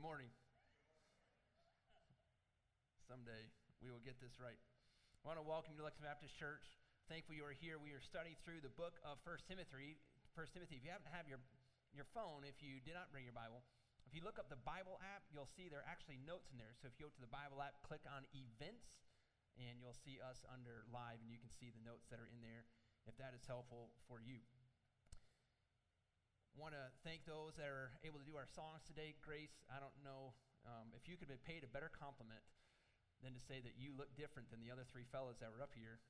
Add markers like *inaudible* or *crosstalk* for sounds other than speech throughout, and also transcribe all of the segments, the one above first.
Morning. Someday we will get this right. I want to welcome you to Lexington Baptist Church. Thankful you are here. We are studying through the book of First Timothy. First Timothy. If you happen to have your, your phone, if you did not bring your Bible, if you look up the Bible app, you'll see there are actually notes in there. So if you go to the Bible app, click on events, and you'll see us under live, and you can see the notes that are in there if that is helpful for you want to thank those that are able to do our songs today. Grace, I don't know um, if you could be paid a better compliment than to say that you look different than the other three fellows that were up here.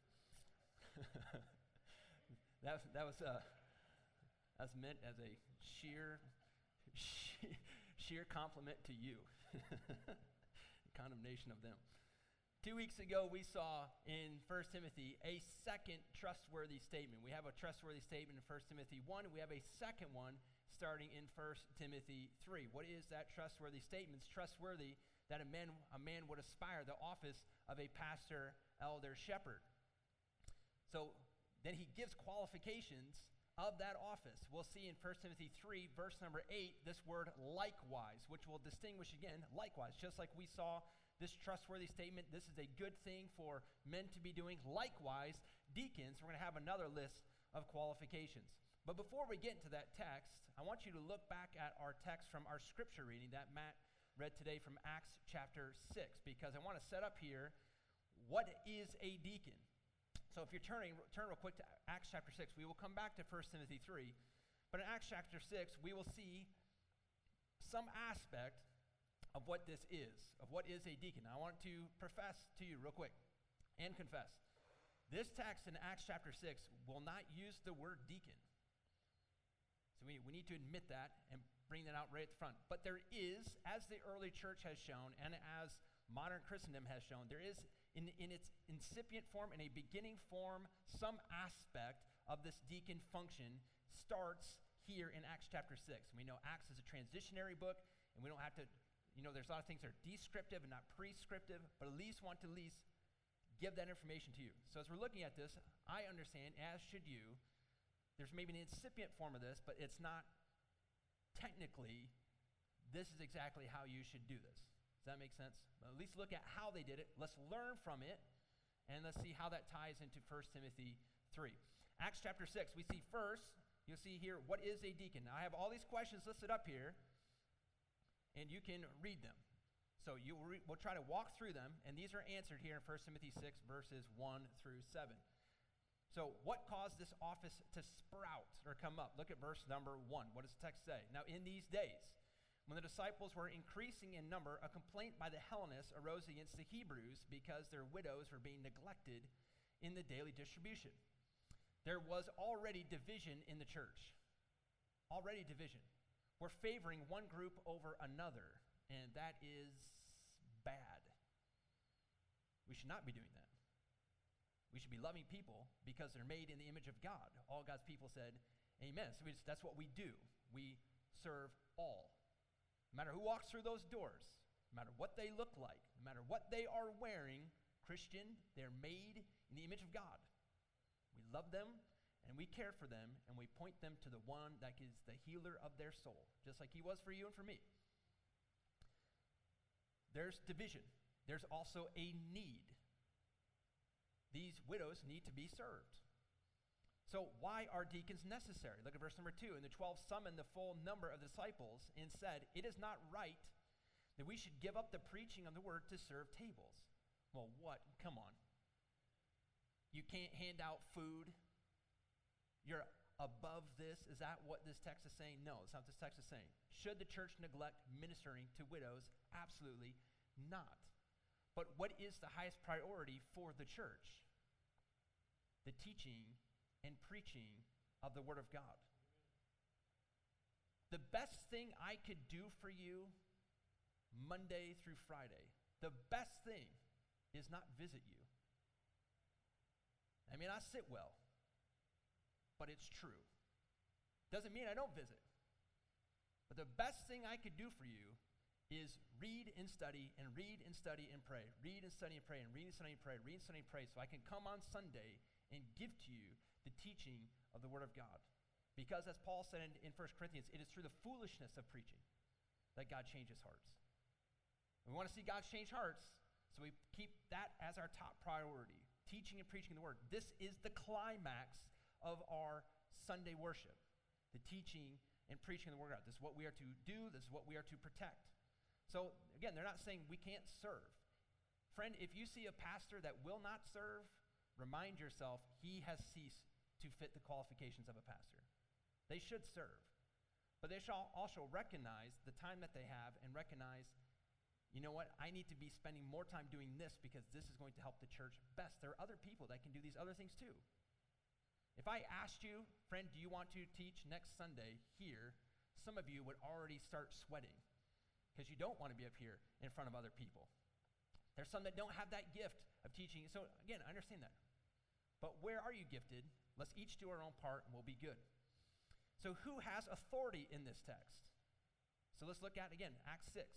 *laughs* that, that was uh, that's meant as a sheer, sheer, *laughs* sheer compliment to you, *laughs* condemnation of them. Two weeks ago, we saw in 1 Timothy a second trustworthy statement. We have a trustworthy statement in 1 Timothy 1, we have a second one starting in 1 Timothy 3. What is that trustworthy statement? It's trustworthy that a man, a man would aspire the office of a pastor, elder, shepherd. So then he gives qualifications of that office. We'll see in 1 Timothy 3, verse number 8, this word likewise, which will distinguish again, likewise, just like we saw this trustworthy statement. This is a good thing for men to be doing. Likewise, deacons, we're going to have another list of qualifications. But before we get into that text, I want you to look back at our text from our scripture reading that Matt read today from Acts chapter 6, because I want to set up here what is a deacon. So if you're turning, turn real quick to Acts chapter 6. We will come back to 1 Timothy 3. But in Acts chapter 6, we will see some aspect of what this is, of what is a deacon. I want to profess to you real quick and confess. This text in Acts chapter 6 will not use the word deacon. So we, we need to admit that and bring that out right at the front. But there is, as the early church has shown, and as modern Christendom has shown, there is in, in its incipient form, in a beginning form, some aspect of this deacon function starts here in Acts chapter 6. We know Acts is a transitionary book, and we don't have to you know, there's a lot of things that are descriptive and not prescriptive, but at least want to at least give that information to you. So as we're looking at this, I understand, as should you, there's maybe an incipient form of this, but it's not technically, this is exactly how you should do this. Does that make sense? But at least look at how they did it. Let's learn from it, and let's see how that ties into 1 Timothy 3. Acts chapter 6, we see first, you'll see here, what is a deacon? Now, I have all these questions listed up here and you can read them. So you re- we'll try to walk through them, and these are answered here in 1 Timothy 6, verses 1 through 7. So, what caused this office to sprout or come up? Look at verse number 1. What does the text say? Now, in these days, when the disciples were increasing in number, a complaint by the Hellenists arose against the Hebrews because their widows were being neglected in the daily distribution. There was already division in the church. Already division. We're favoring one group over another, and that is bad. We should not be doing that. We should be loving people because they're made in the image of God. All God's people said, Amen. So just, that's what we do. We serve all. No matter who walks through those doors, no matter what they look like, no matter what they are wearing, Christian, they're made in the image of God. We love them and we care for them and we point them to the one that is the healer of their soul, just like he was for you and for me. There's division, there's also a need. These widows need to be served. So, why are deacons necessary? Look at verse number two. And the twelve summoned the full number of disciples and said, It is not right that we should give up the preaching of the word to serve tables. Well, what? Come on. You can't hand out food you're above this. Is that what this text is saying? No, it's not this text is saying. Should the church neglect ministering to widows? Absolutely not. But what is the highest priority for the church? The teaching and preaching of the Word of God. The best thing I could do for you Monday through Friday, the best thing is not visit you. I mean, I sit well but it's true. Doesn't mean I don't visit. But the best thing I could do for you is read and study and read and study and pray. Read and study and pray and read and study and pray, read and study and pray so I can come on Sunday and give to you the teaching of the Word of God. Because as Paul said in, in 1 Corinthians, it is through the foolishness of preaching. that God changes hearts. We want to see God change hearts, so we keep that as our top priority teaching and preaching the word. This is the climax of our Sunday worship the teaching and preaching the word of God. This is what we are to do, this is what we are to protect. So, again, they're not saying we can't serve. Friend, if you see a pastor that will not serve, remind yourself he has ceased to fit the qualifications of a pastor. They should serve. But they should also recognize the time that they have and recognize you know what? I need to be spending more time doing this because this is going to help the church best. There are other people that can do these other things too. If I asked you, friend, do you want to teach next Sunday here? Some of you would already start sweating because you don't want to be up here in front of other people. There's some that don't have that gift of teaching. So, again, I understand that. But where are you gifted? Let's each do our own part and we'll be good. So, who has authority in this text? So, let's look at again Acts 6.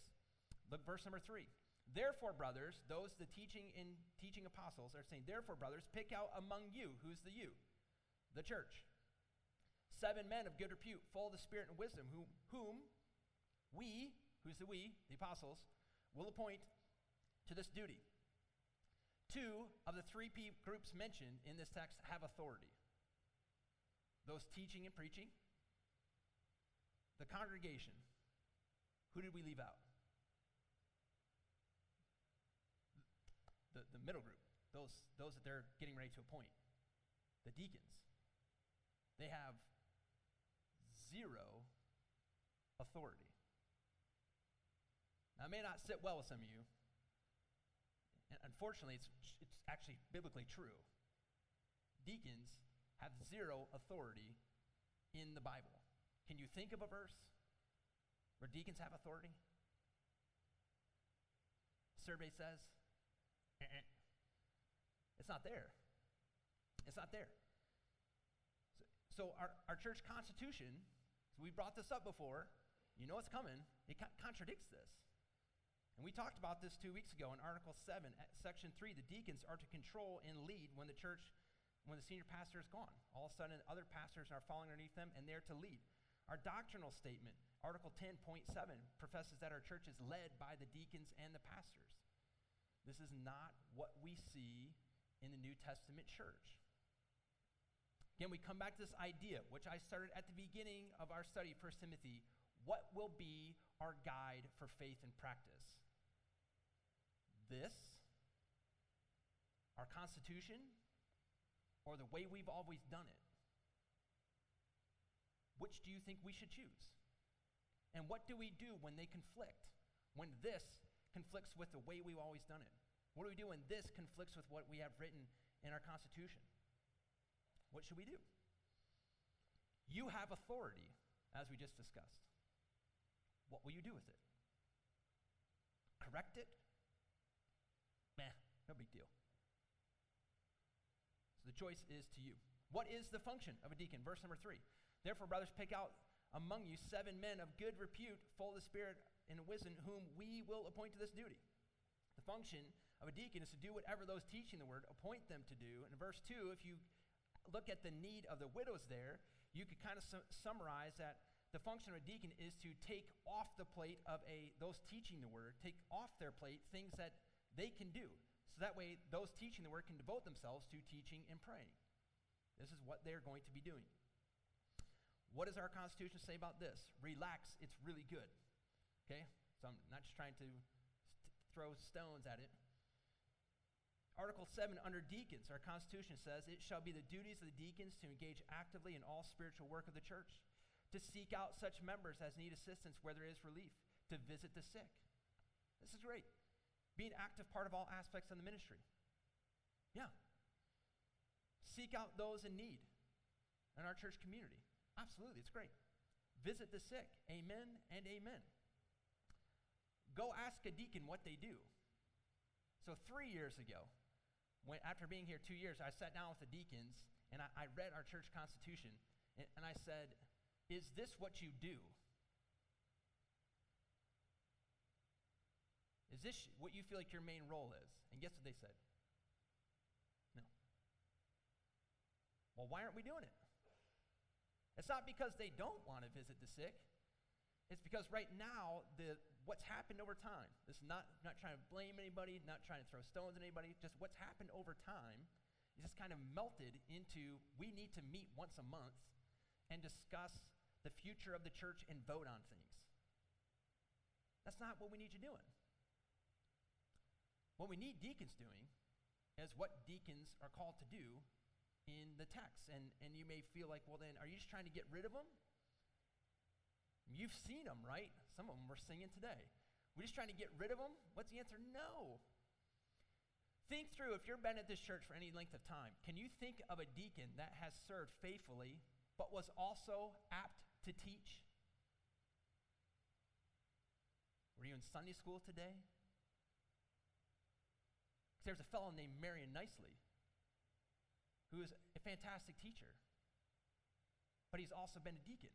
Look, verse number three. Therefore, brothers, those the teaching in teaching apostles are saying, therefore, brothers, pick out among you, who's the you? The church. Seven men of good repute, full of the Spirit and wisdom, whom, whom we, who's the we, the apostles, will appoint to this duty. Two of the three groups mentioned in this text have authority those teaching and preaching, the congregation. Who did we leave out? the, the middle group, those, those that they're getting ready to appoint, the deacons, they have zero authority. Now, it may not sit well with some of you. And unfortunately, it's, it's actually biblically true. Deacons have zero authority in the Bible. Can you think of a verse where deacons have authority? Survey says eh, eh. it's not there. It's not there. So, our, our church constitution, so we brought this up before, you know it's coming, it co- contradicts this. And we talked about this two weeks ago in Article 7, Section 3. The deacons are to control and lead when the church, when the senior pastor is gone. All of a sudden, other pastors are falling underneath them, and they're to lead. Our doctrinal statement, Article 10.7, professes that our church is led by the deacons and the pastors. This is not what we see in the New Testament church. Again, we come back to this idea, which I started at the beginning of our study, 1 Timothy. What will be our guide for faith and practice? This, our Constitution, or the way we've always done it? Which do you think we should choose? And what do we do when they conflict? When this conflicts with the way we've always done it? What do we do when this conflicts with what we have written in our Constitution? What should we do? You have authority, as we just discussed. What will you do with it? Correct it? Meh, no big deal. So the choice is to you. What is the function of a deacon? Verse number three. Therefore, brothers, pick out among you seven men of good repute, full of the Spirit and wisdom, whom we will appoint to this duty. The function of a deacon is to do whatever those teaching the word appoint them to do. And in verse 2, if you look at the need of the widows there, you could kind of su- summarize that the function of a deacon is to take off the plate of a those teaching the word, take off their plate things that they can do. So that way those teaching the word can devote themselves to teaching and praying. This is what they're going to be doing. What does our Constitution say about this? Relax, it's really good. Okay? So I'm not just trying to st- throw stones at it. Article 7 under deacons, our Constitution says, It shall be the duties of the deacons to engage actively in all spiritual work of the church, to seek out such members as need assistance where there is relief, to visit the sick. This is great. Be an active part of all aspects of the ministry. Yeah. Seek out those in need in our church community. Absolutely, it's great. Visit the sick. Amen and amen. Go ask a deacon what they do. So, three years ago, when, after being here two years, I sat down with the deacons and I, I read our church constitution and, and I said, Is this what you do? Is this what you feel like your main role is? And guess what they said? No. Well, why aren't we doing it? It's not because they don't want to visit the sick. It's because right now, the, what's happened over time, this is not, not trying to blame anybody, not trying to throw stones at anybody, just what's happened over time is just kind of melted into we need to meet once a month and discuss the future of the church and vote on things. That's not what we need you doing. What we need deacons doing is what deacons are called to do in the text. And, and you may feel like, well, then, are you just trying to get rid of them? You've seen them, right? Some of them we're singing today. We're just trying to get rid of them? What's the answer? No. Think through if you've been at this church for any length of time, can you think of a deacon that has served faithfully but was also apt to teach? Were you in Sunday school today? There's a fellow named Marion Nicely who is a fantastic teacher, but he's also been a deacon.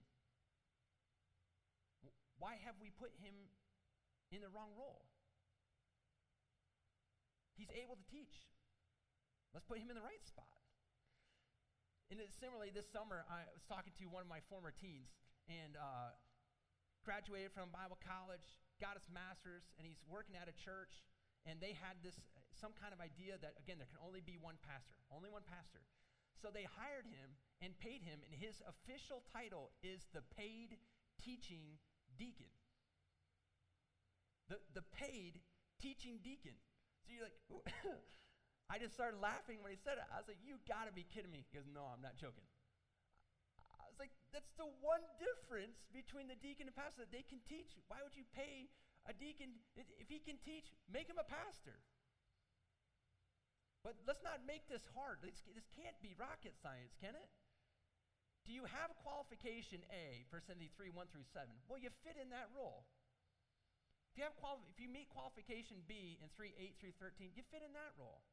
Why have we put him in the wrong role? He's able to teach. Let's put him in the right spot. And similarly, this summer, I was talking to one of my former teens and uh, graduated from Bible college, got his master's, and he's working at a church. And they had this some kind of idea that, again, there can only be one pastor, only one pastor. So they hired him and paid him, and his official title is the paid teaching deacon. The, the paid teaching deacon. So you're like, *laughs* I just started laughing when he said it. I was like, you gotta be kidding me. He goes, no, I'm not joking. I was like, that's the one difference between the deacon and pastor that they can teach. Why would you pay a deacon if he can teach? Make him a pastor. But let's not make this hard. This, this can't be rocket science, can it? Do you have qualification A, 1 Timothy 3, 1 through 7? Well, you fit in that role. If you, have quali- if you meet qualification B in 3, 8 through 13, you fit in that role.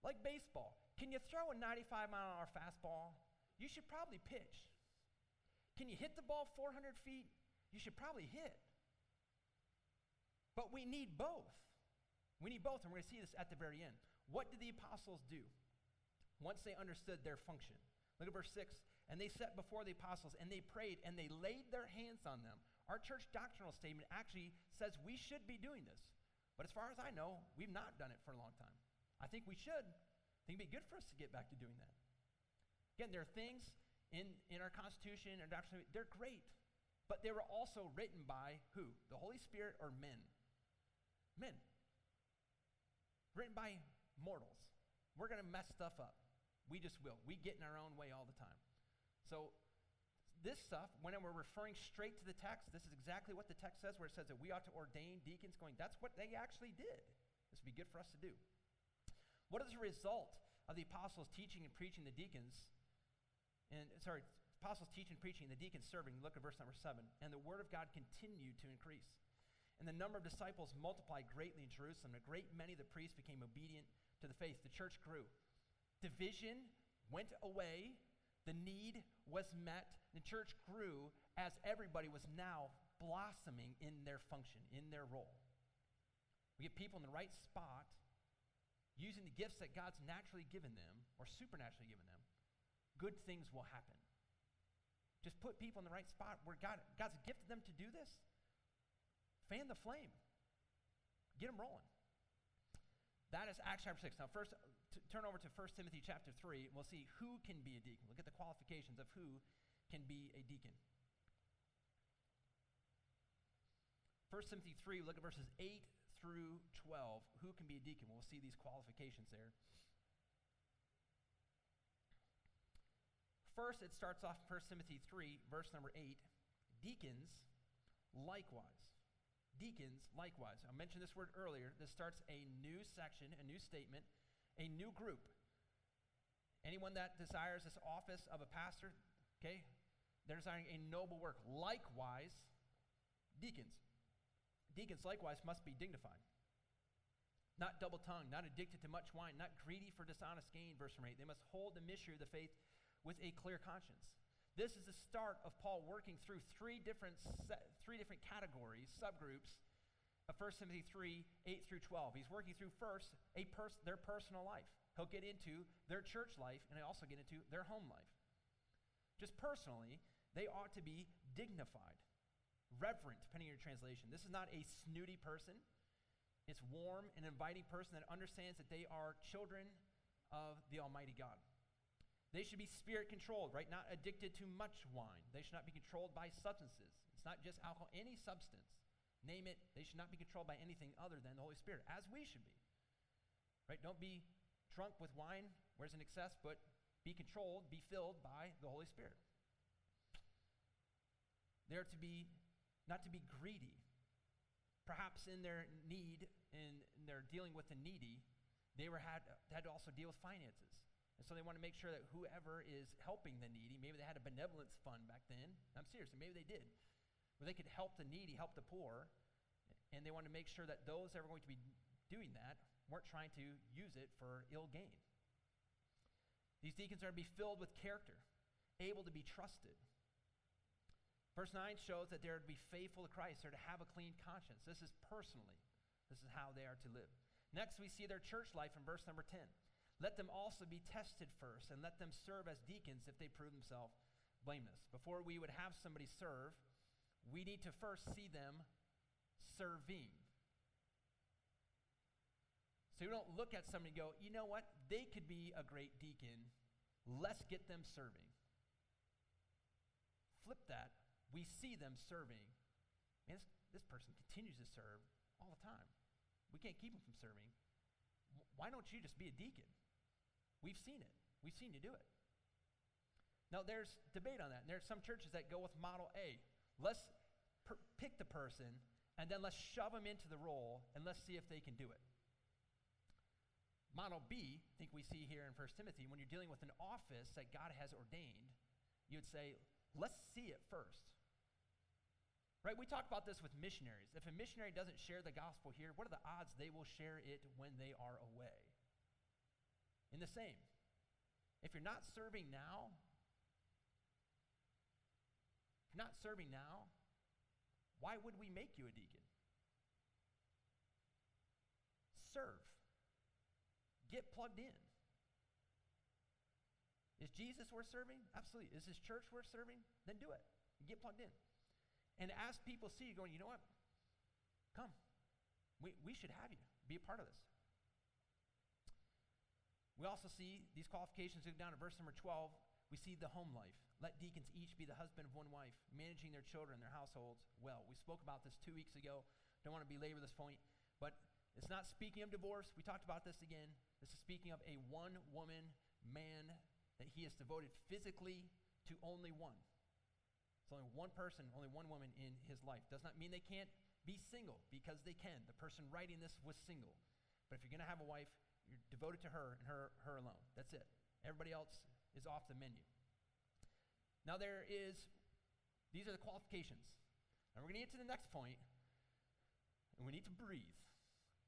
Like baseball. Can you throw a 95 mile an hour fastball? You should probably pitch. Can you hit the ball 400 feet? You should probably hit. But we need both. We need both, and we're going to see this at the very end. What did the apostles do once they understood their function? Look at verse 6. And they set before the apostles, and they prayed, and they laid their hands on them. Our church doctrinal statement actually says we should be doing this. But as far as I know, we've not done it for a long time. I think we should. I think it'd be good for us to get back to doing that. Again, there are things in, in our Constitution and doctrine, they're great. But they were also written by who? The Holy Spirit or men? Men. Written by mortals. We're going to mess stuff up. We just will. We get in our own way all the time. So, this stuff, when we're referring straight to the text, this is exactly what the text says, where it says that we ought to ordain deacons, going, that's what they actually did. This would be good for us to do. What is the result of the apostles teaching and preaching the deacons? And sorry, apostles teaching and preaching, the deacons serving. Look at verse number seven. And the word of God continued to increase. And the number of disciples multiplied greatly in Jerusalem. A great many of the priests became obedient to the faith. The church grew. Division went away. The need was met. The church grew as everybody was now blossoming in their function, in their role. We get people in the right spot using the gifts that God's naturally given them or supernaturally given them, good things will happen. Just put people in the right spot where God, God's gifted them to do this. Fan the flame. Get them rolling. That is Acts chapter 6. Now, first, t- turn over to 1 Timothy chapter 3, and we'll see who can be a deacon. Look at the qualifications of who can be a deacon. 1 Timothy 3, look at verses 8 through 12, who can be a deacon? We'll see these qualifications there. First, it starts off 1 Timothy 3, verse number 8. Deacons, likewise. Deacons, likewise. I mentioned this word earlier. This starts a new section, a new statement, a new group. Anyone that desires this office of a pastor, okay, they're desiring a noble work. Likewise, deacons. Deacons likewise must be dignified, not double tongued, not addicted to much wine, not greedy for dishonest gain, verse 8. They must hold the mystery of the faith with a clear conscience. This is the start of Paul working through three different, three different categories, subgroups of 1 Timothy 3 8 through 12. He's working through first a pers- their personal life. He'll get into their church life and he'll also get into their home life. Just personally, they ought to be dignified. reverent, depending on your translation. This is not a snooty person. It's warm and inviting person that understands that they are children of the Almighty God. They should be spirit controlled, right? Not addicted to much wine. They should not be controlled by substances. It's not just alcohol, any substance. Name it, they should not be controlled by anything other than the Holy Spirit, as we should be. Right? Don't be drunk with wine where's an excess, but be controlled, be filled by the Holy Spirit. They're to be not to be greedy. Perhaps in their need and they're dealing with the needy, they were had, had to also deal with finances. And so they want to make sure that whoever is helping the needy, maybe they had a benevolence fund back then. I'm serious, maybe they did. Where they could help the needy, help the poor, and they wanted to make sure that those that were going to be doing that weren't trying to use it for ill gain. These deacons are to be filled with character, able to be trusted. Verse 9 shows that they're to be faithful to Christ. They're to have a clean conscience. This is personally. This is how they are to live. Next, we see their church life in verse number 10. Let them also be tested first, and let them serve as deacons if they prove themselves blameless. Before we would have somebody serve, we need to first see them serving. So we don't look at somebody and go, you know what? They could be a great deacon. Let's get them serving. Flip that we see them serving. And this, this person continues to serve all the time. We can't keep them from serving. Why don't you just be a deacon? We've seen it. We've seen you do it. Now, there's debate on that. And there's some churches that go with model A. Let's per- pick the person, and then let's shove them into the role, and let's see if they can do it. Model B, I think we see here in 1 Timothy, when you're dealing with an office that God has ordained, you would say, let's see it first. Right? We talk about this with missionaries. If a missionary doesn't share the gospel here, what are the odds they will share it when they are away? In the same, if you're not serving now, if you're not serving now, why would we make you a deacon? Serve. Get plugged in. Is Jesus worth serving? Absolutely. Is his church worth serving? Then do it. Get plugged in. And as people see you going, you know what? Come. We, we should have you. Be a part of this. We also see these qualifications go down to verse number 12. We see the home life. Let deacons each be the husband of one wife, managing their children, their households well. We spoke about this two weeks ago. Don't want to belabor this point, but it's not speaking of divorce. We talked about this again. This is speaking of a one woman man that he is devoted physically to only one. It's only one person, only one woman in his life. Does not mean they can't be single because they can. The person writing this was single. But if you're going to have a wife, you're devoted to her and her, her alone. That's it. Everybody else is off the menu. Now, there is, these are the qualifications. And we're going to get to the next point, and we need to breathe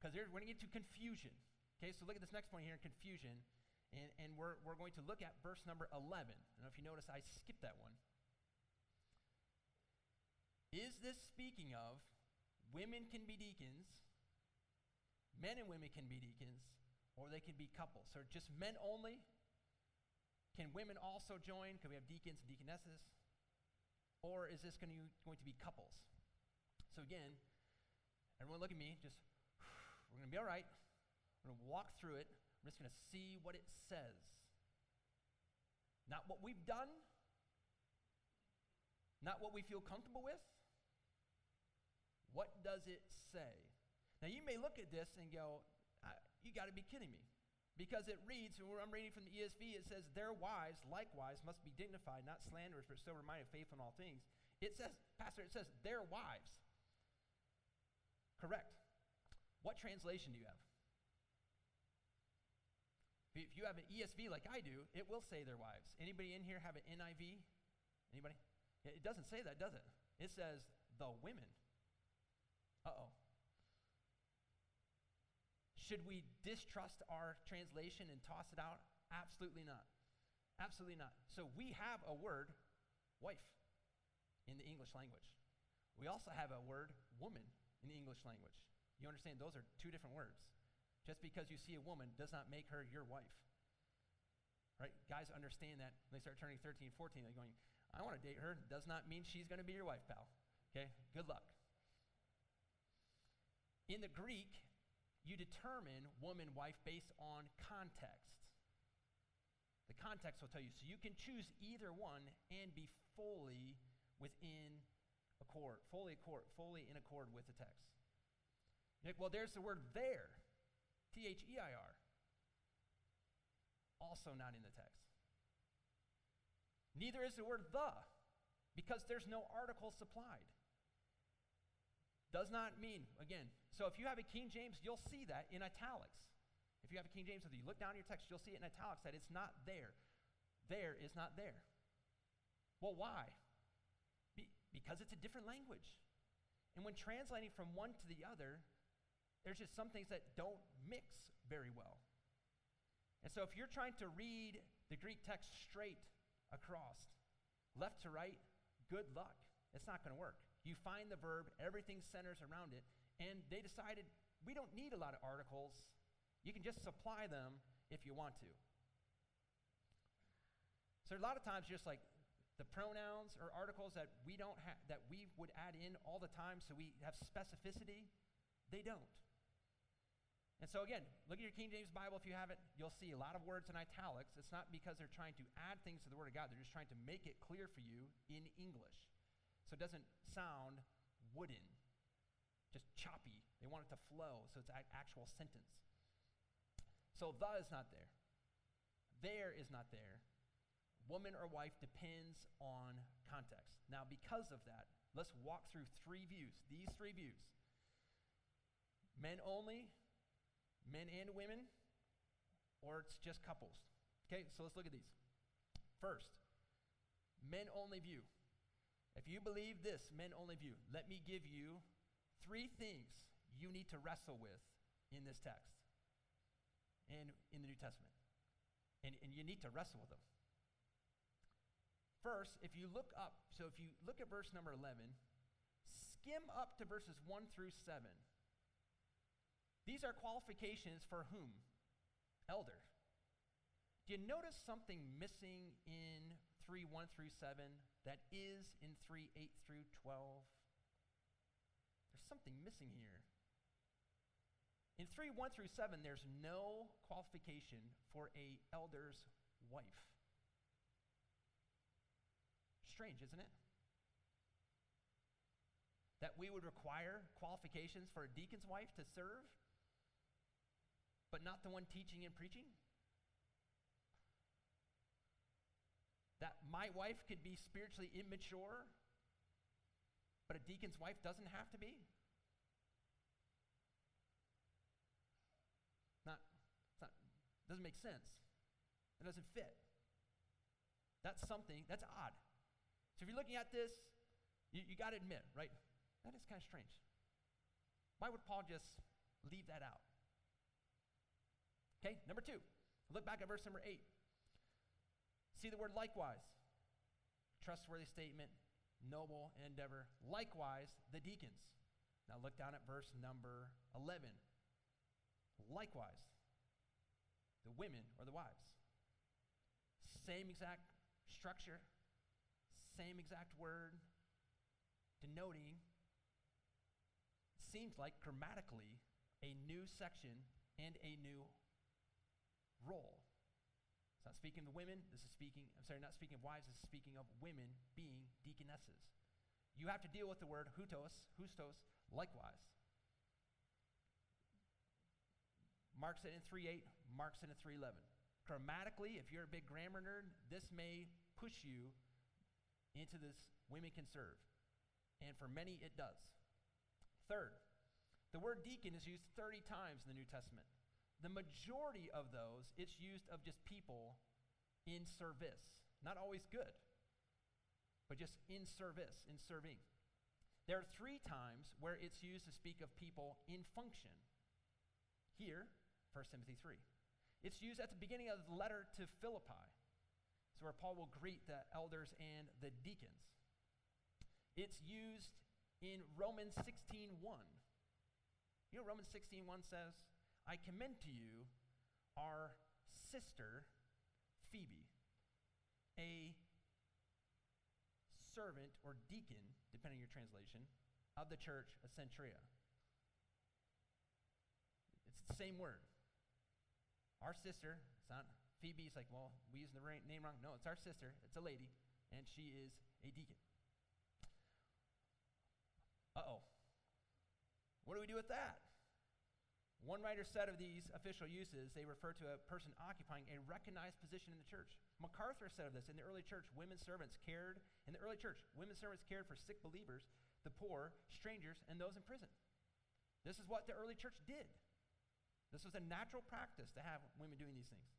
because we're going to get to confusion. Okay, so look at this next point here confusion. And, and we're, we're going to look at verse number 11. I don't know if you notice, I skipped that one. Is this speaking of women can be deacons, men and women can be deacons, or they can be couples? So just men only? Can women also join? Can we have deacons and deaconesses? Or is this going to, be couples? So again, everyone look at me. Just, we're going to be all right. We're going to walk through it. I'm just going to see what it says. Not what we've done, not what we feel comfortable with, what does it say? Now, you may look at this and go, You got to be kidding me. Because it reads, and I'm reading from the ESV, it says, Their wives likewise must be dignified, not slanderers, but sober minded, faithful in all things. It says, Pastor, it says, Their wives. Correct. What translation do you have? If you have an ESV like I do, it will say their wives. Anybody in here have an NIV? Anybody? It doesn't say that, does it? It says the women. Uh oh. Should we distrust our translation and toss it out? Absolutely not. Absolutely not. So we have a word, wife, in the English language. We also have a word, woman, in the English language. You understand? Those are two different words. Just because you see a woman does not make her your wife. Right? Guys understand that when they start turning 13, 14, they're going, I want to date her. Does not mean she's going to be your wife, pal. Okay? Good luck. In the Greek, you determine woman, wife based on context. The context will tell you. So you can choose either one and be fully within accord, fully accord, fully in accord with the text. Like, well, there's the word there, T H E I R. Also not in the text. Neither is the word the, because there's no article supplied. Does not mean, again, so if you have a King James, you'll see that in italics. If you have a King James with you, look down your text, you'll see it in italics that it's not there. There is not there. Well, why? Be, because it's a different language. And when translating from one to the other, there's just some things that don't mix very well. And so if you're trying to read the Greek text straight across, left to right, good luck. It's not going to work. You find the verb, everything centers around it, and they decided we don't need a lot of articles. You can just supply them if you want to. So a lot of times just like the pronouns or articles that we don't have that we would add in all the time so we have specificity, they don't. And so again, look at your King James Bible if you have it, you'll see a lot of words in italics. It's not because they're trying to add things to the Word of God, they're just trying to make it clear for you in English. So it doesn't sound wooden just choppy. They want it to flow, so it's an actual sentence. So the is not there. There is not there. Woman or wife depends on context. Now, because of that, let's walk through three views. These three views men only, men and women, or it's just couples. Okay, so let's look at these. First, men only view. If you believe this, men only view, let me give you three things you need to wrestle with in this text and in the New Testament. And, and you need to wrestle with them. First, if you look up, so if you look at verse number 11, skim up to verses 1 through 7. These are qualifications for whom? Elder. Do you notice something missing in 3 1 through 7 that is in 3 8 through 12? Something missing here. In 3 1 through 7, there's no qualification for a elder's wife. Strange, isn't it? That we would require qualifications for a deacon's wife to serve, but not the one teaching and preaching? That my wife could be spiritually immature, but a deacon's wife doesn't have to be? Doesn't make sense. It doesn't fit. That's something, that's odd. So if you're looking at this, you, you got to admit, right? That is kind of strange. Why would Paul just leave that out? Okay, number two, look back at verse number eight. See the word likewise. Trustworthy statement, noble endeavor. Likewise, the deacons. Now look down at verse number 11. Likewise, the women or the wives. Same exact structure, same exact word, denoting, seems like grammatically, a new section and a new role. It's not speaking of women, this is speaking, I'm sorry, not speaking of wives, this is speaking of women being deaconesses. You have to deal with the word hutos, hustos, likewise. Mark said in 3.8, marks in 3.11. Grammatically, if you're a big grammar nerd, this may push you into this women can serve. And for many, it does. Third, the word deacon is used 30 times in the New Testament. The majority of those, it's used of just people in service. Not always good, but just in service, in serving. There are three times where it's used to speak of people in function. Here, 1 Timothy 3. It's used at the beginning of the letter to Philippi. So where Paul will greet the elders and the deacons. It's used in Romans 16:1. You know Romans 16:1 says, "I commend to you our sister Phoebe, a servant or deacon depending on your translation, of the church of Cenchrea. It's the same word. Our sister, it's not Phoebe's like, well, we using the name wrong. No, it's our sister. It's a lady, and she is a deacon. Uh oh. What do we do with that? One writer said of these official uses, they refer to a person occupying a recognized position in the church. MacArthur said of this in the early church, women servants cared, in the early church, women servants cared for sick believers, the poor, strangers, and those in prison. This is what the early church did. This was a natural practice to have women doing these things.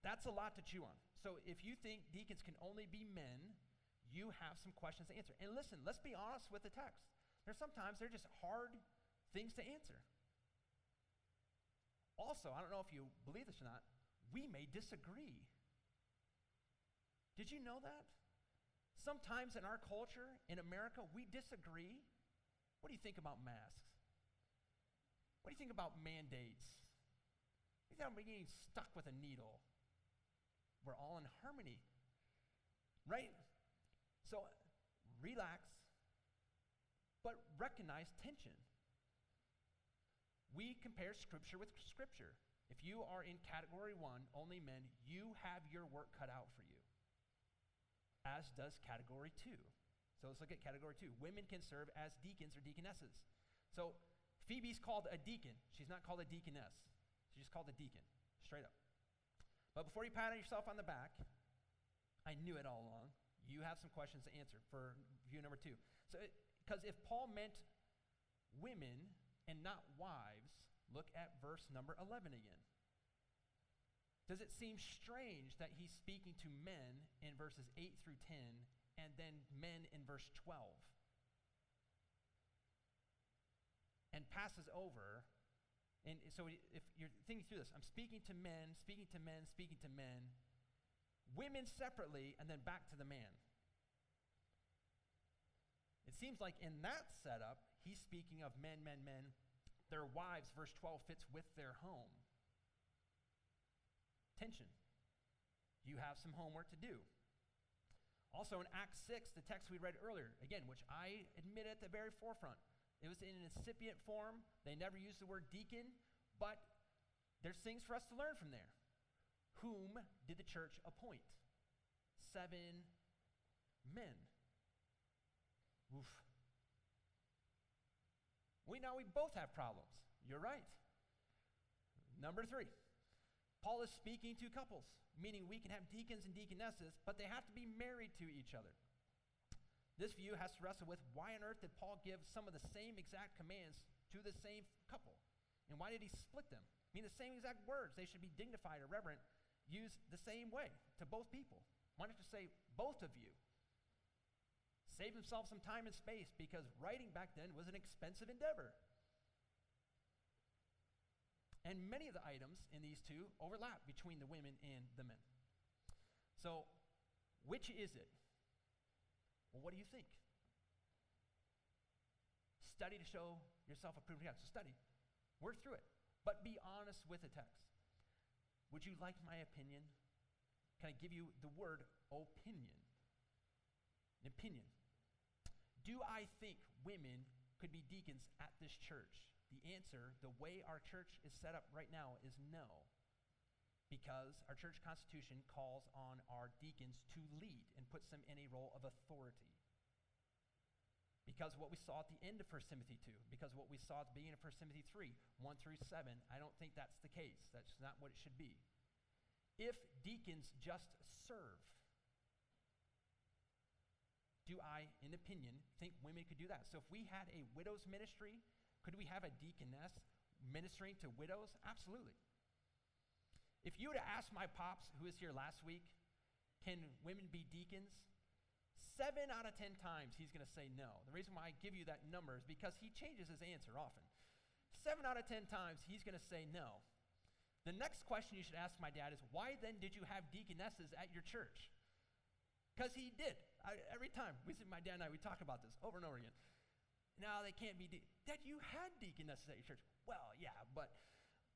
That's a lot to chew on. So if you think deacons can only be men, you have some questions to answer. And listen, let's be honest with the text. There's sometimes they're just hard things to answer. Also, I don't know if you believe this or not, we may disagree. Did you know that? Sometimes in our culture, in America, we disagree. What do you think about masks? What do you think about mandates? You think about getting stuck with a needle? We're all in harmony, right? So relax, but recognize tension. We compare Scripture with Scripture. If you are in category one, only men, you have your work cut out for you, as does category two. So let's look at category two. Women can serve as deacons or deaconesses. So Phoebe's called a deacon. She's not called a deaconess. She's just called a deacon, straight up. But before you pat yourself on the back, I knew it all along. You have some questions to answer for view number two. So, because if Paul meant women and not wives, look at verse number 11 again. Does it seem strange that he's speaking to men in verses 8 through 10 and then men in verse 12? And passes over. And so if you're thinking through this, I'm speaking to men, speaking to men, speaking to men, women separately, and then back to the man. It seems like in that setup, he's speaking of men, men, men. Their wives, verse 12, fits with their home. Tension. You have some homework to do. Also in Acts 6, the text we read earlier, again, which I admit at the very forefront, it was in an incipient form. They never used the word deacon, but there's things for us to learn from there. Whom did the church appoint? Seven men. Oof. We now we both have problems. You're right. Number three, Paul is speaking to couples, meaning we can have deacons and deaconesses, but they have to be married to each other. This view has to wrestle with why on earth did Paul give some of the same exact commands to the same couple? And why did he split them? I mean, the same exact words. They should be dignified or reverent, used the same way to both people. Why not just say, both of you? Save himself some time and space because writing back then was an expensive endeavor. And many of the items in these two overlap between the women and the men. So, which is it? Well, what do you think? Study to show yourself approved to God. So, study. Work through it. But be honest with the text. Would you like my opinion? Can I give you the word opinion? An opinion. Do I think women could be deacons at this church? The answer, the way our church is set up right now, is no. Because our church constitution calls on our deacons to lead and puts them in a role of authority. Because what we saw at the end of 1 Timothy 2, because what we saw at the beginning of 1 Timothy 3, 1 through 7, I don't think that's the case. That's not what it should be. If deacons just serve, do I, in opinion, think women could do that? So if we had a widow's ministry, could we have a deaconess ministering to widows? Absolutely. If you were to ask my pops, who was here last week, can women be deacons? Seven out of ten times he's going to say no. The reason why I give you that number is because he changes his answer often. Seven out of ten times he's going to say no. The next question you should ask my dad is, why then did you have deaconesses at your church? Because he did. I, every time we see my dad and I, we talk about this over and over again. Now they can't be. De- dad, you had deaconesses at your church. Well, yeah, but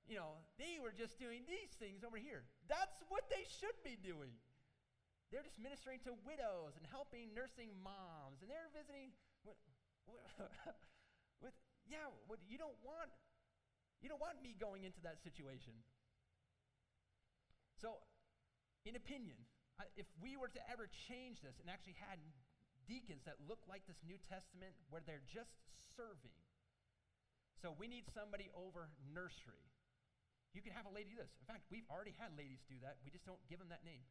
you know they were just doing these things over here. That's what they should be doing. They're just ministering to widows and helping nursing moms, and they're visiting with, with *laughs* yeah, what, you don't want you don't want me going into that situation. So, in opinion, if we were to ever change this and actually had deacons that look like this New Testament where they're just serving. So we need somebody over nursery. You can have a lady do this. In fact, we've already had ladies do that. We just don't give them that name.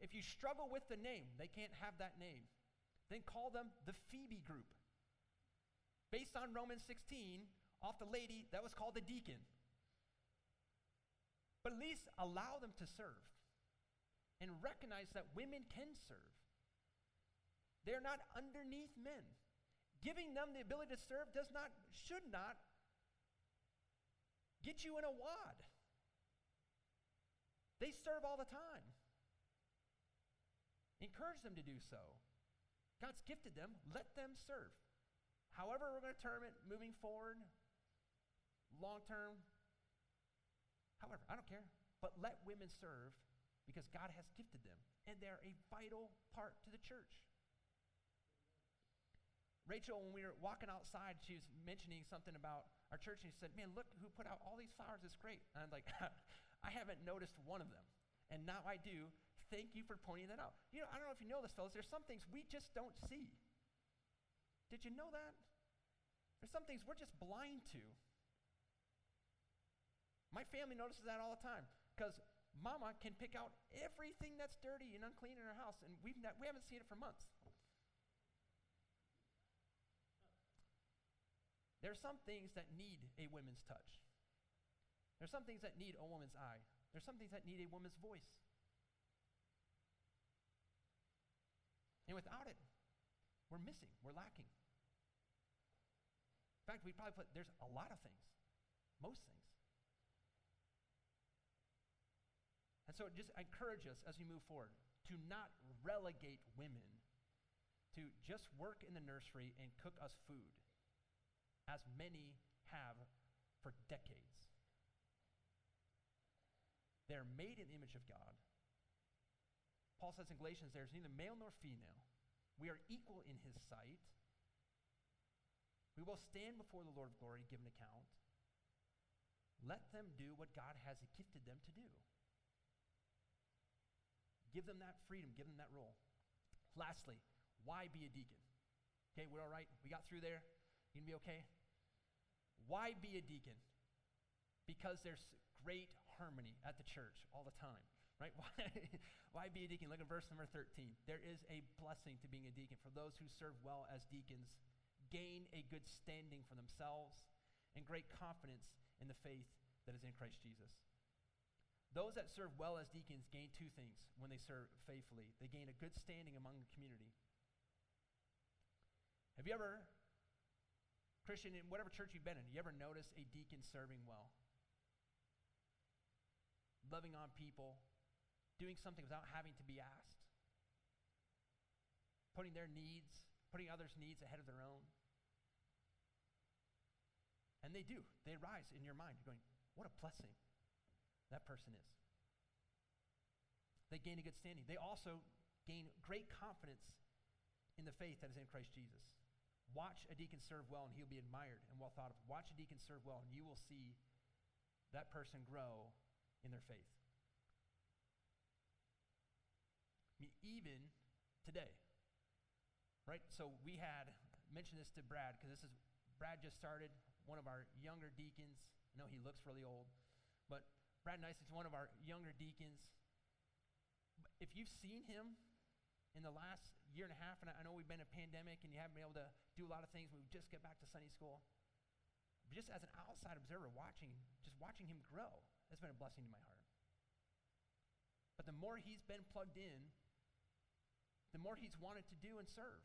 If you struggle with the name, they can't have that name. Then call them the Phoebe group. Based on Romans 16, off the lady that was called the deacon. But at least allow them to serve and recognize that women can serve. They're not underneath men. Giving them the ability to serve does not, should not get you in a wad. They serve all the time. Encourage them to do so. God's gifted them, let them serve. However, we're going to term it moving forward, long term, however, I don't care. But let women serve because God has gifted them, and they're a vital part to the church. Rachel, when we were walking outside, she was mentioning something about our church, and she said, Man, look who put out all these flowers. It's great. And I'm like, *laughs* I haven't noticed one of them. And now I do. Thank you for pointing that out. You know, I don't know if you know this, fellas. There's some things we just don't see. Did you know that? There's some things we're just blind to. My family notices that all the time because mama can pick out everything that's dirty and unclean in her house, and we've not, we haven't seen it for months. There are some things that need a woman's touch. There are some things that need a woman's eye. There's some things that need a woman's voice. And without it, we're missing, we're lacking. In fact, we probably put, there's a lot of things, most things. And so just encourage us as we move forward to not relegate women to just work in the nursery and cook us food as many have for decades. They're made in the image of God. Paul says in Galatians, there's neither male nor female. We are equal in his sight. We will stand before the Lord of glory, give an account. Let them do what God has gifted them to do. Give them that freedom, give them that role. Lastly, why be a deacon? Okay, we're all right. We got through there. You gonna be okay? Why be a deacon? Because there's great harmony at the church all the time, right? *laughs* Why, why be a deacon? Look at verse number 13. There is a blessing to being a deacon. For those who serve well as deacons, gain a good standing for themselves and great confidence in the faith that is in Christ Jesus. Those that serve well as deacons gain two things when they serve faithfully they gain a good standing among the community. Have you ever Christian, in whatever church you've been in, you ever noticed a deacon serving well? Loving on people, doing something without having to be asked, putting their needs, putting others' needs ahead of their own. And they do. They rise in your mind. You're going, what a blessing that person is. They gain a good standing. They also gain great confidence in the faith that is in Christ Jesus. Watch a deacon serve well, and he'll be admired and well thought of. Watch a deacon serve well, and you will see that person grow in their faith. I mean, even today, right? So we had mentioned this to Brad because this is Brad just started one of our younger deacons. I know he looks really old, but Brad Nice is one of our younger deacons. If you've seen him in the last year and a half, and I know we've been in a pandemic and you haven't been able to do a lot of things. We just get back to Sunday school. But just as an outside observer, watching, just watching him grow, has been a blessing to my heart. But the more he's been plugged in, the more he's wanted to do and serve,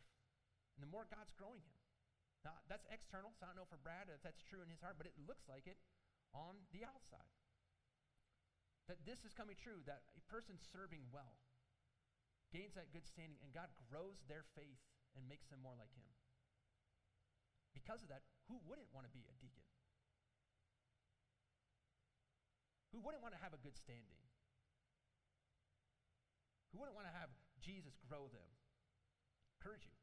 and the more God's growing him. Now, that's external, so I don't know for Brad if that's true in his heart, but it looks like it on the outside. That this is coming true, that a person serving well gains that good standing, and God grows their faith and makes them more like Him. Because of that, who wouldn't want to be a deacon? Who wouldn't want to have a good standing? Who wouldn't want to have Jesus grow them. Encourage you.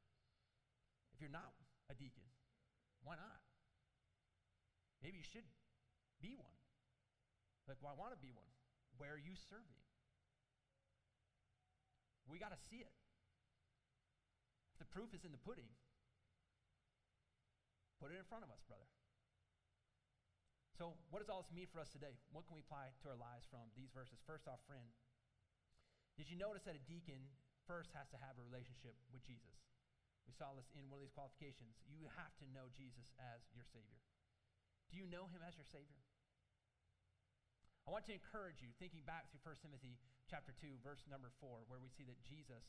If you're not a deacon, why not? Maybe you should be one. Like, well, I want to be one. Where are you serving? We got to see it. If the proof is in the pudding, put it in front of us, brother. So, what does all this mean for us today? What can we apply to our lives from these verses? First off, friend, did you notice that a deacon first has to have a relationship with Jesus? We saw this in one of these qualifications. You have to know Jesus as your Savior. Do you know him as your Savior? I want to encourage you, thinking back through 1 Timothy chapter 2, verse number 4, where we see that Jesus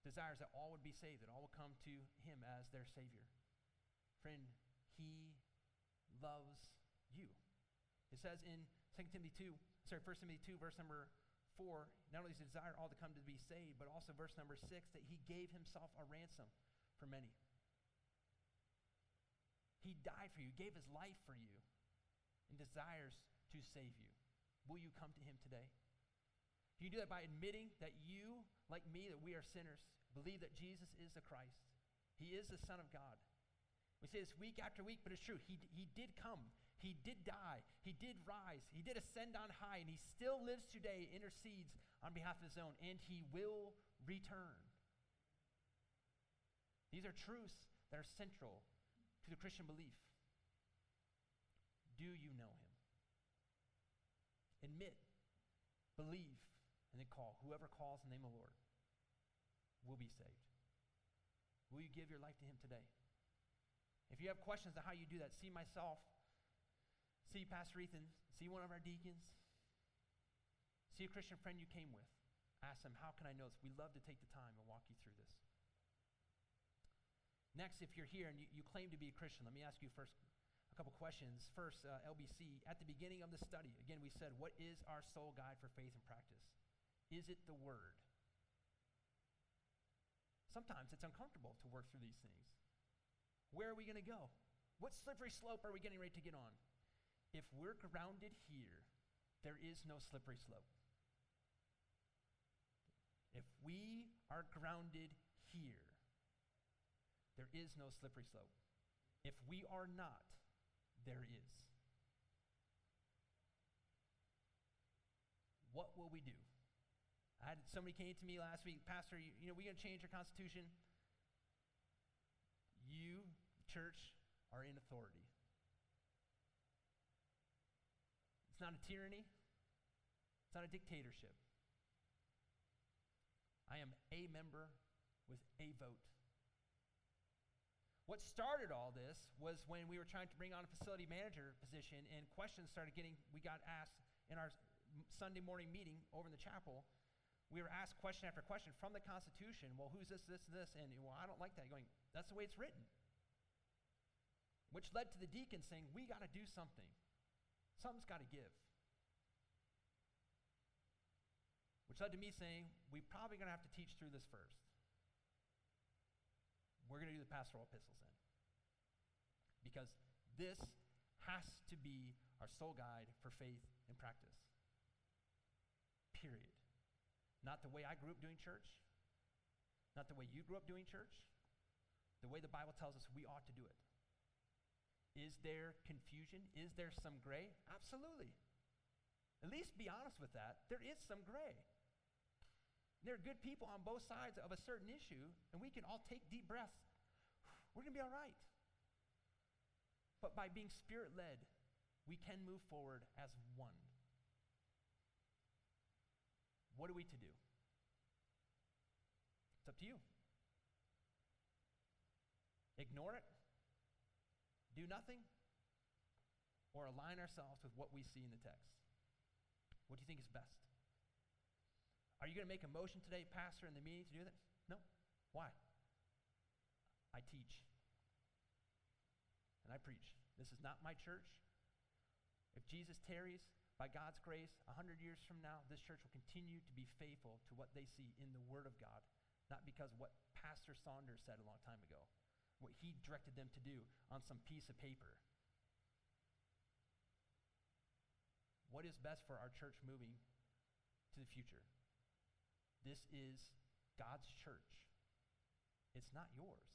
desires that all would be saved, that all would come to him as their Savior. Friend, he loves you. It says in 2 Timothy 2, sorry, 1 Timothy 2, verse number 4, not only does he desire all to come to be saved, but also verse number 6, that he gave himself a ransom for many. He died for you, gave his life for you, and desires to save you. Will you come to him today? You do that by admitting that you, like me, that we are sinners, believe that Jesus is the Christ. He is the Son of God. We say this week after week, but it's true. He, he did come. He did die. He did rise. He did ascend on high, and he still lives today, intercedes on behalf of his own, and he will return. These are truths that are central to the Christian belief. Do you know him? Admit, believe, and then call. Whoever calls the name of the Lord will be saved. Will you give your life to him today? If you have questions on how you do that, see myself, see Pastor Ethan, see one of our deacons, see a Christian friend you came with. Ask them, how can I know this? We love to take the time and walk you through this. Next, if you're here and you, you claim to be a Christian, let me ask you first a couple questions. First, uh, LBC, at the beginning of the study, again, we said, what is our sole guide for faith and practice? Is it the Word? Sometimes it's uncomfortable to work through these things. Where are we going to go? What slippery slope are we getting ready to get on? If we're grounded here, there is no slippery slope. If we are grounded here, there is no slippery slope. If we are not, there is. What will we do? I had somebody came to me last week, Pastor, you, you know, we're going to change our constitution. You church are in authority. It's not a tyranny, it's not a dictatorship. I am a member with a vote. What started all this was when we were trying to bring on a facility manager position, and questions started getting, we got asked in our Sunday morning meeting over in the chapel. We were asked question after question from the Constitution. Well, who's this, this, this? And, well, I don't like that. Going, that's the way it's written which led to the deacon saying, We got to do something. Something's got to give. Which led to me saying, We're probably going to have to teach through this first. We're going to do the pastoral epistles then. Because this has to be our sole guide for faith and practice. Period. Not the way I grew up doing church, not the way you grew up doing church, the way the Bible tells us we ought to do it. Is there confusion? Is there some gray? Absolutely. At least be honest with that. There is some gray. There are good people on both sides of a certain issue, and we can all take deep breaths. *sighs* We're going to be all right. But by being spirit led, we can move forward as one. What are we to do? It's up to you. Ignore it do nothing, or align ourselves with what we see in the text? What do you think is best? Are you going to make a motion today, Pastor, in the meeting to do this? No. Why? I teach and I preach. This is not my church. If Jesus tarries, by God's grace, 100 years from now, this church will continue to be faithful to what they see in the Word of God, not because what Pastor Saunders said a long time ago what he directed them to do on some piece of paper. What is best for our church moving to the future? This is God's church. It's not yours.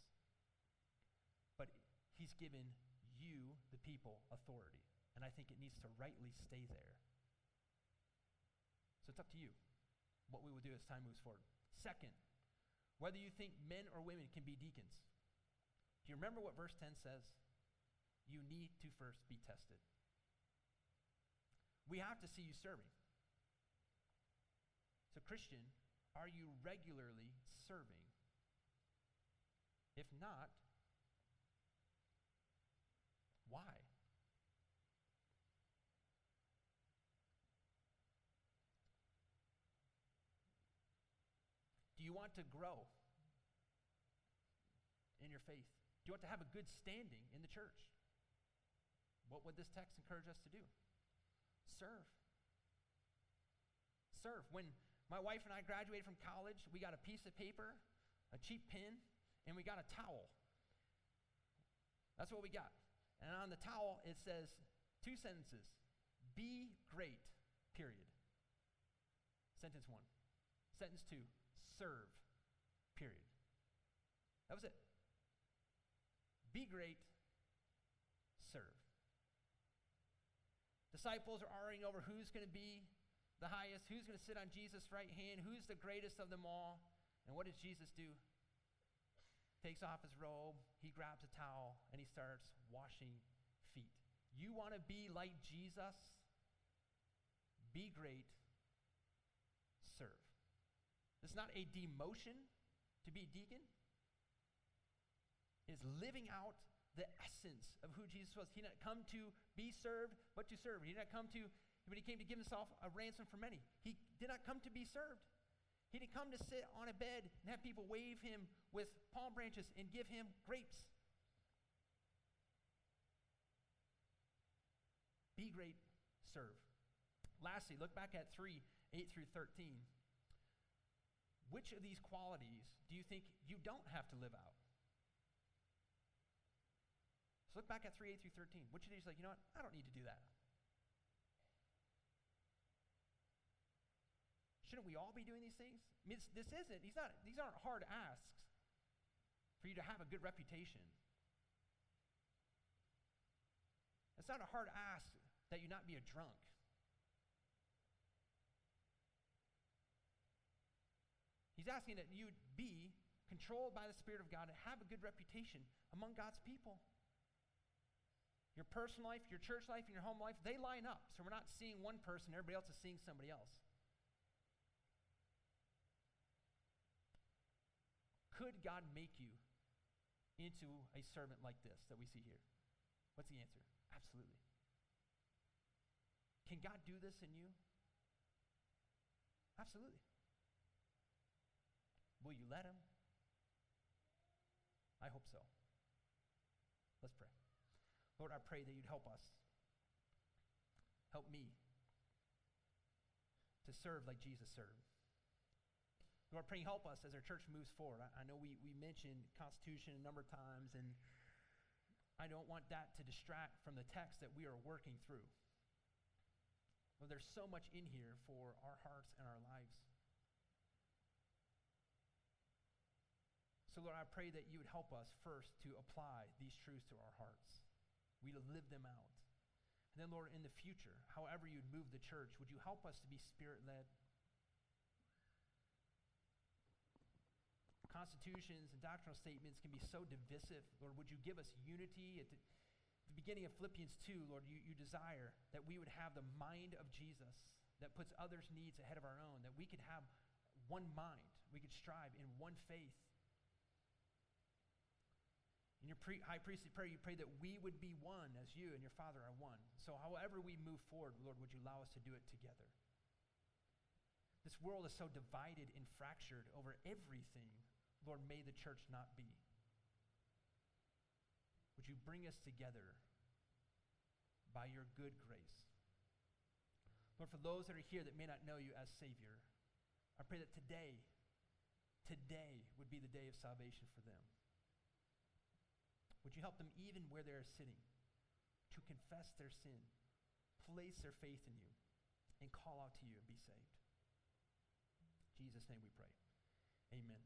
But He's given you, the people, authority. And I think it needs to rightly stay there. So it's up to you what we will do as time moves forward. Second, whether you think men or women can be deacons. Do you remember what verse 10 says? You need to first be tested. We have to see you serving. So, Christian, are you regularly serving? If not, why? Do you want to grow in your faith? You want to have a good standing in the church? What would this text encourage us to do? Serve. Serve. When my wife and I graduated from college. We got a piece of paper, a cheap pen, and we got a towel. That's what we got. And on the towel, it says two sentences Be great, period. Sentence one. Sentence two Serve, period. That was it. Be great, serve. Disciples are arguing over who's going to be the highest, who's going to sit on Jesus' right hand, who's the greatest of them all. And what does Jesus do? Takes off his robe, he grabs a towel, and he starts washing feet. You want to be like Jesus? Be great, serve. It's not a demotion to be a deacon. It's living out the essence of who Jesus was. He did not come to be served, but to serve. He did not come to but he came to give himself a ransom for many. He did not come to be served. He didn't come to sit on a bed and have people wave him with palm branches and give him grapes. Be great, serve. Lastly, look back at 3 8 through 13. Which of these qualities do you think you don't have to live out? So look back at 3 8 through 13. Which of these, like, you know what? I don't need to do that. Shouldn't we all be doing these things? I mean, this isn't, these, not, these aren't hard asks for you to have a good reputation. It's not a hard ask that you not be a drunk. He's asking that you be controlled by the Spirit of God and have a good reputation among God's people. Your personal life, your church life, and your home life, they line up. So we're not seeing one person, everybody else is seeing somebody else. Could God make you into a servant like this that we see here? What's the answer? Absolutely. Can God do this in you? Absolutely. Will you let Him? I hope so. Lord, I pray that you'd help us. Help me to serve like Jesus served. Lord, pray help us as our church moves forward. I, I know we, we mentioned Constitution a number of times, and I don't want that to distract from the text that we are working through. Lord, there's so much in here for our hearts and our lives. So, Lord, I pray that you would help us first to apply these truths to our hearts. We live them out. And then, Lord, in the future, however you'd move the church, would you help us to be spirit led? constitutions and doctrinal statements can be so divisive. Lord, would you give us unity? At the, beginning of Philippians 2, Lord, you, you desire that we would have the mind of Jesus that puts others' needs ahead of our own, that we could have one mind, we could strive in one faith. In your pre- high priestly prayer, you pray that we would be one as you and your Father are one. So, however we move forward, Lord, would you allow us to do it together? This world is so divided and fractured over everything Lord, may the church not be. Would you bring us together by your good grace? Lord, for those that are here that may not know you as Savior, I pray that today, today would be the day of salvation for them. Would you help them even where they're sitting to confess their sin, place their faith in you, and call out to you and be saved? In Jesus' name we pray. Amen.